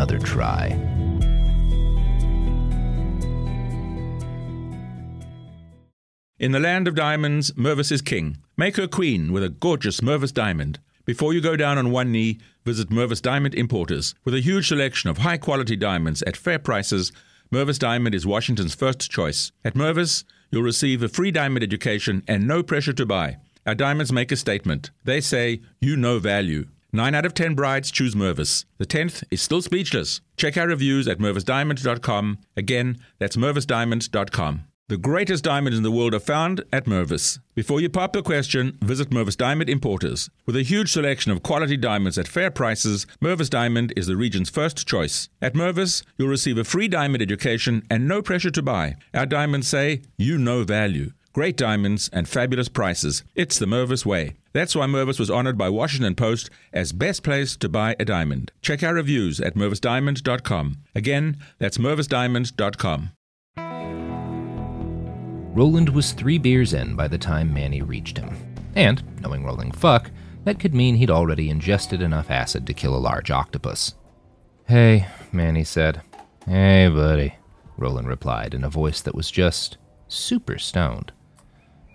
another try. In the land of diamonds, Mervis is king. Make her queen with a gorgeous Mervis diamond. Before you go down on one knee, visit Mervis Diamond Importers. With a huge selection of high quality diamonds at fair prices, Mervis Diamond is Washington's first choice. At Mervis, you'll receive a free diamond education and no pressure to buy. Our diamonds make a statement. They say, you know value. 9 out of 10 brides choose Mervis. The 10th is still speechless. Check our reviews at mervisdiamond.com. Again, that's mervisdiamond.com. The greatest diamonds in the world are found at Mervis. Before you pop the question, visit Mervis Diamond Importers. With a huge selection of quality diamonds at fair prices, Mervis Diamond is the region's first choice. At Mervis, you'll receive a free diamond education and no pressure to buy. Our diamonds say, you know value. Great diamonds and fabulous prices. It's the Mervis way. That's why Mervis was honored by Washington Post as best place to buy a diamond. Check our reviews at mervisdiamond.com. Again, that's mervisdiamond.com. Roland was three beers in by the time Manny reached him. And, knowing Roland fuck, that could mean he'd already ingested enough acid to kill a large octopus. Hey, Manny said. Hey, buddy, Roland replied in a voice that was just super stoned.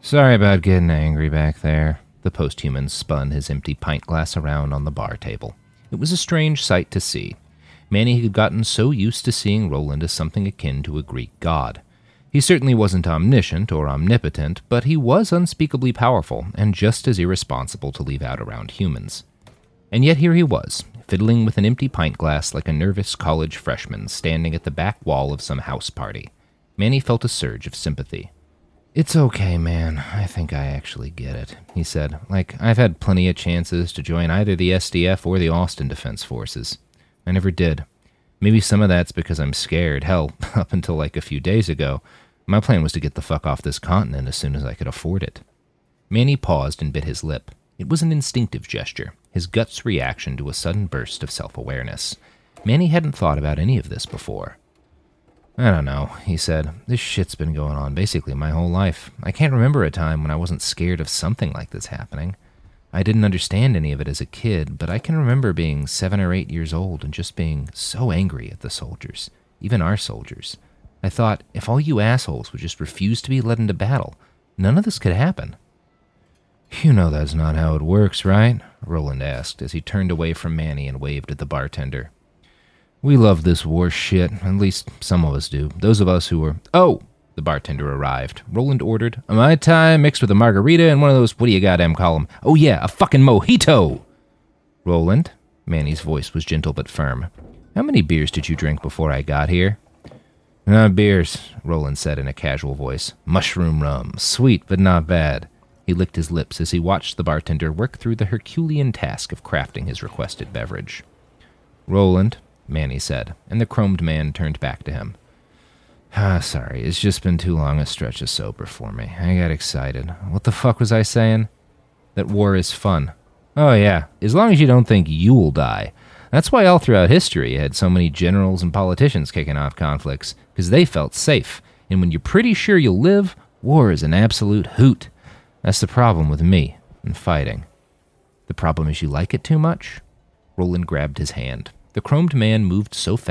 Sorry about getting angry back there. The posthuman spun his empty pint glass around on the bar table. It was a strange sight to see. Manny had gotten so used to seeing Roland as something akin to a Greek god. He certainly wasn't omniscient or omnipotent, but he was unspeakably powerful and just as irresponsible to leave out around humans. And yet here he was, fiddling with an empty pint glass like a nervous college freshman standing at the back wall of some house party. Manny felt a surge of sympathy. It's okay, man. I think I actually get it, he said. Like, I've had plenty of chances to join either the SDF or the Austin Defense Forces. I never did. Maybe some of that's because I'm scared. Hell, up until like a few days ago, my plan was to get the fuck off this continent as soon as I could afford it. Manny paused and bit his lip. It was an instinctive gesture, his gut's reaction to a sudden burst of self awareness. Manny hadn't thought about any of this before. I don't know, he said. This shit's been going on basically my whole life. I can't remember a time when I wasn't scared of something like this happening. I didn't understand any of it as a kid, but I can remember being seven or eight years old and just being so angry at the soldiers, even our soldiers. I thought, if all you assholes would just refuse to be led into battle, none of this could happen. You know that's not how it works, right? Roland asked as he turned away from Manny and waved at the bartender. We love this war shit, at least some of us do. Those of us who are. Oh! The bartender arrived. Roland ordered a Mai Tai mixed with a margarita and one of those, what do you goddamn call 'em? Oh yeah, a fucking mojito! Roland? Manny's voice was gentle but firm. How many beers did you drink before I got here? Not beers, Roland said in a casual voice. Mushroom rum. Sweet, but not bad. He licked his lips as he watched the bartender work through the Herculean task of crafting his requested beverage. Roland, Manny said, and the chromed man turned back to him. Ah, sorry, it's just been too long a stretch of sober for me. I got excited. What the fuck was I saying? That war is fun. Oh, yeah, as long as you don't think you'll die. That's why all throughout history you had so many generals and politicians kicking off conflicts, because they felt safe. And when you're pretty sure you'll live, war is an absolute hoot. That's the problem with me and fighting. The problem is you like it too much? Roland grabbed his hand. The chromed man moved so fast